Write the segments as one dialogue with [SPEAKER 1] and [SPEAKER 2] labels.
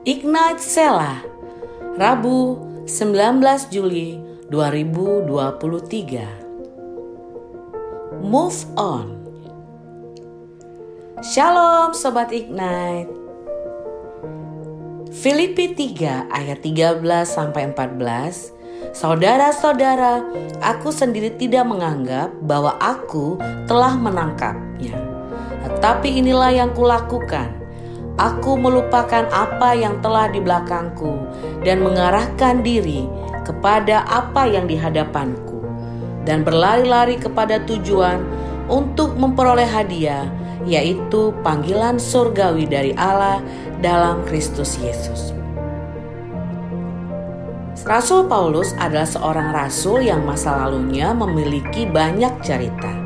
[SPEAKER 1] Ignite Sela Rabu 19 Juli 2023 Move on. Shalom Sobat Ignite. Filipi 3 ayat 13 sampai 14 Saudara-saudara, aku sendiri tidak menganggap bahwa aku telah menangkapnya. Tetapi inilah yang kulakukan Aku melupakan apa yang telah di belakangku dan mengarahkan diri kepada apa yang di hadapanku dan berlari-lari kepada tujuan untuk memperoleh hadiah yaitu panggilan surgawi dari Allah dalam Kristus Yesus. Rasul Paulus adalah seorang rasul yang masa lalunya memiliki banyak cerita.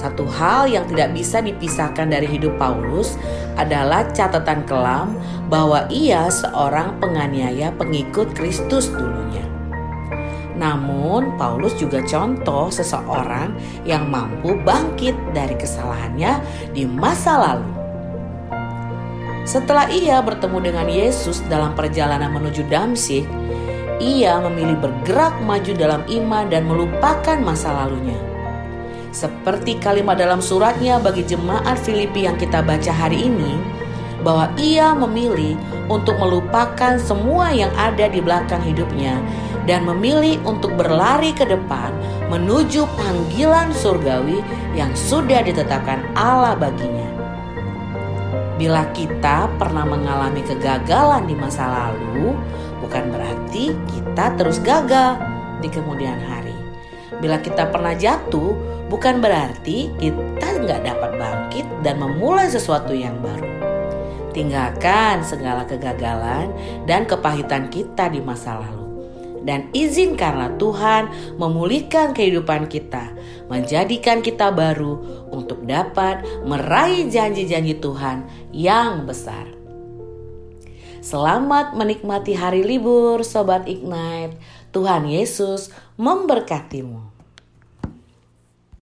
[SPEAKER 1] Satu hal yang tidak bisa dipisahkan dari hidup Paulus adalah catatan kelam bahwa ia seorang penganiaya pengikut Kristus dulunya. Namun, Paulus juga contoh seseorang yang mampu bangkit dari kesalahannya di masa lalu. Setelah ia bertemu dengan Yesus dalam perjalanan menuju Damsik, ia memilih bergerak maju dalam iman dan melupakan masa lalunya. Seperti kalimat dalam suratnya bagi jemaat Filipi yang kita baca hari ini, bahwa ia memilih untuk melupakan semua yang ada di belakang hidupnya dan memilih untuk berlari ke depan menuju panggilan surgawi yang sudah ditetapkan Allah baginya. Bila kita pernah mengalami kegagalan di masa lalu, bukan berarti kita terus gagal di kemudian hari. Bila kita pernah jatuh, bukan berarti kita nggak dapat bangkit dan memulai sesuatu yang baru. Tinggalkan segala kegagalan dan kepahitan kita di masa lalu. Dan izinkanlah Tuhan memulihkan kehidupan kita, menjadikan kita baru untuk dapat meraih janji-janji Tuhan yang besar. Selamat menikmati hari libur, Sobat Ignite. Tuhan Yesus memberkatimu.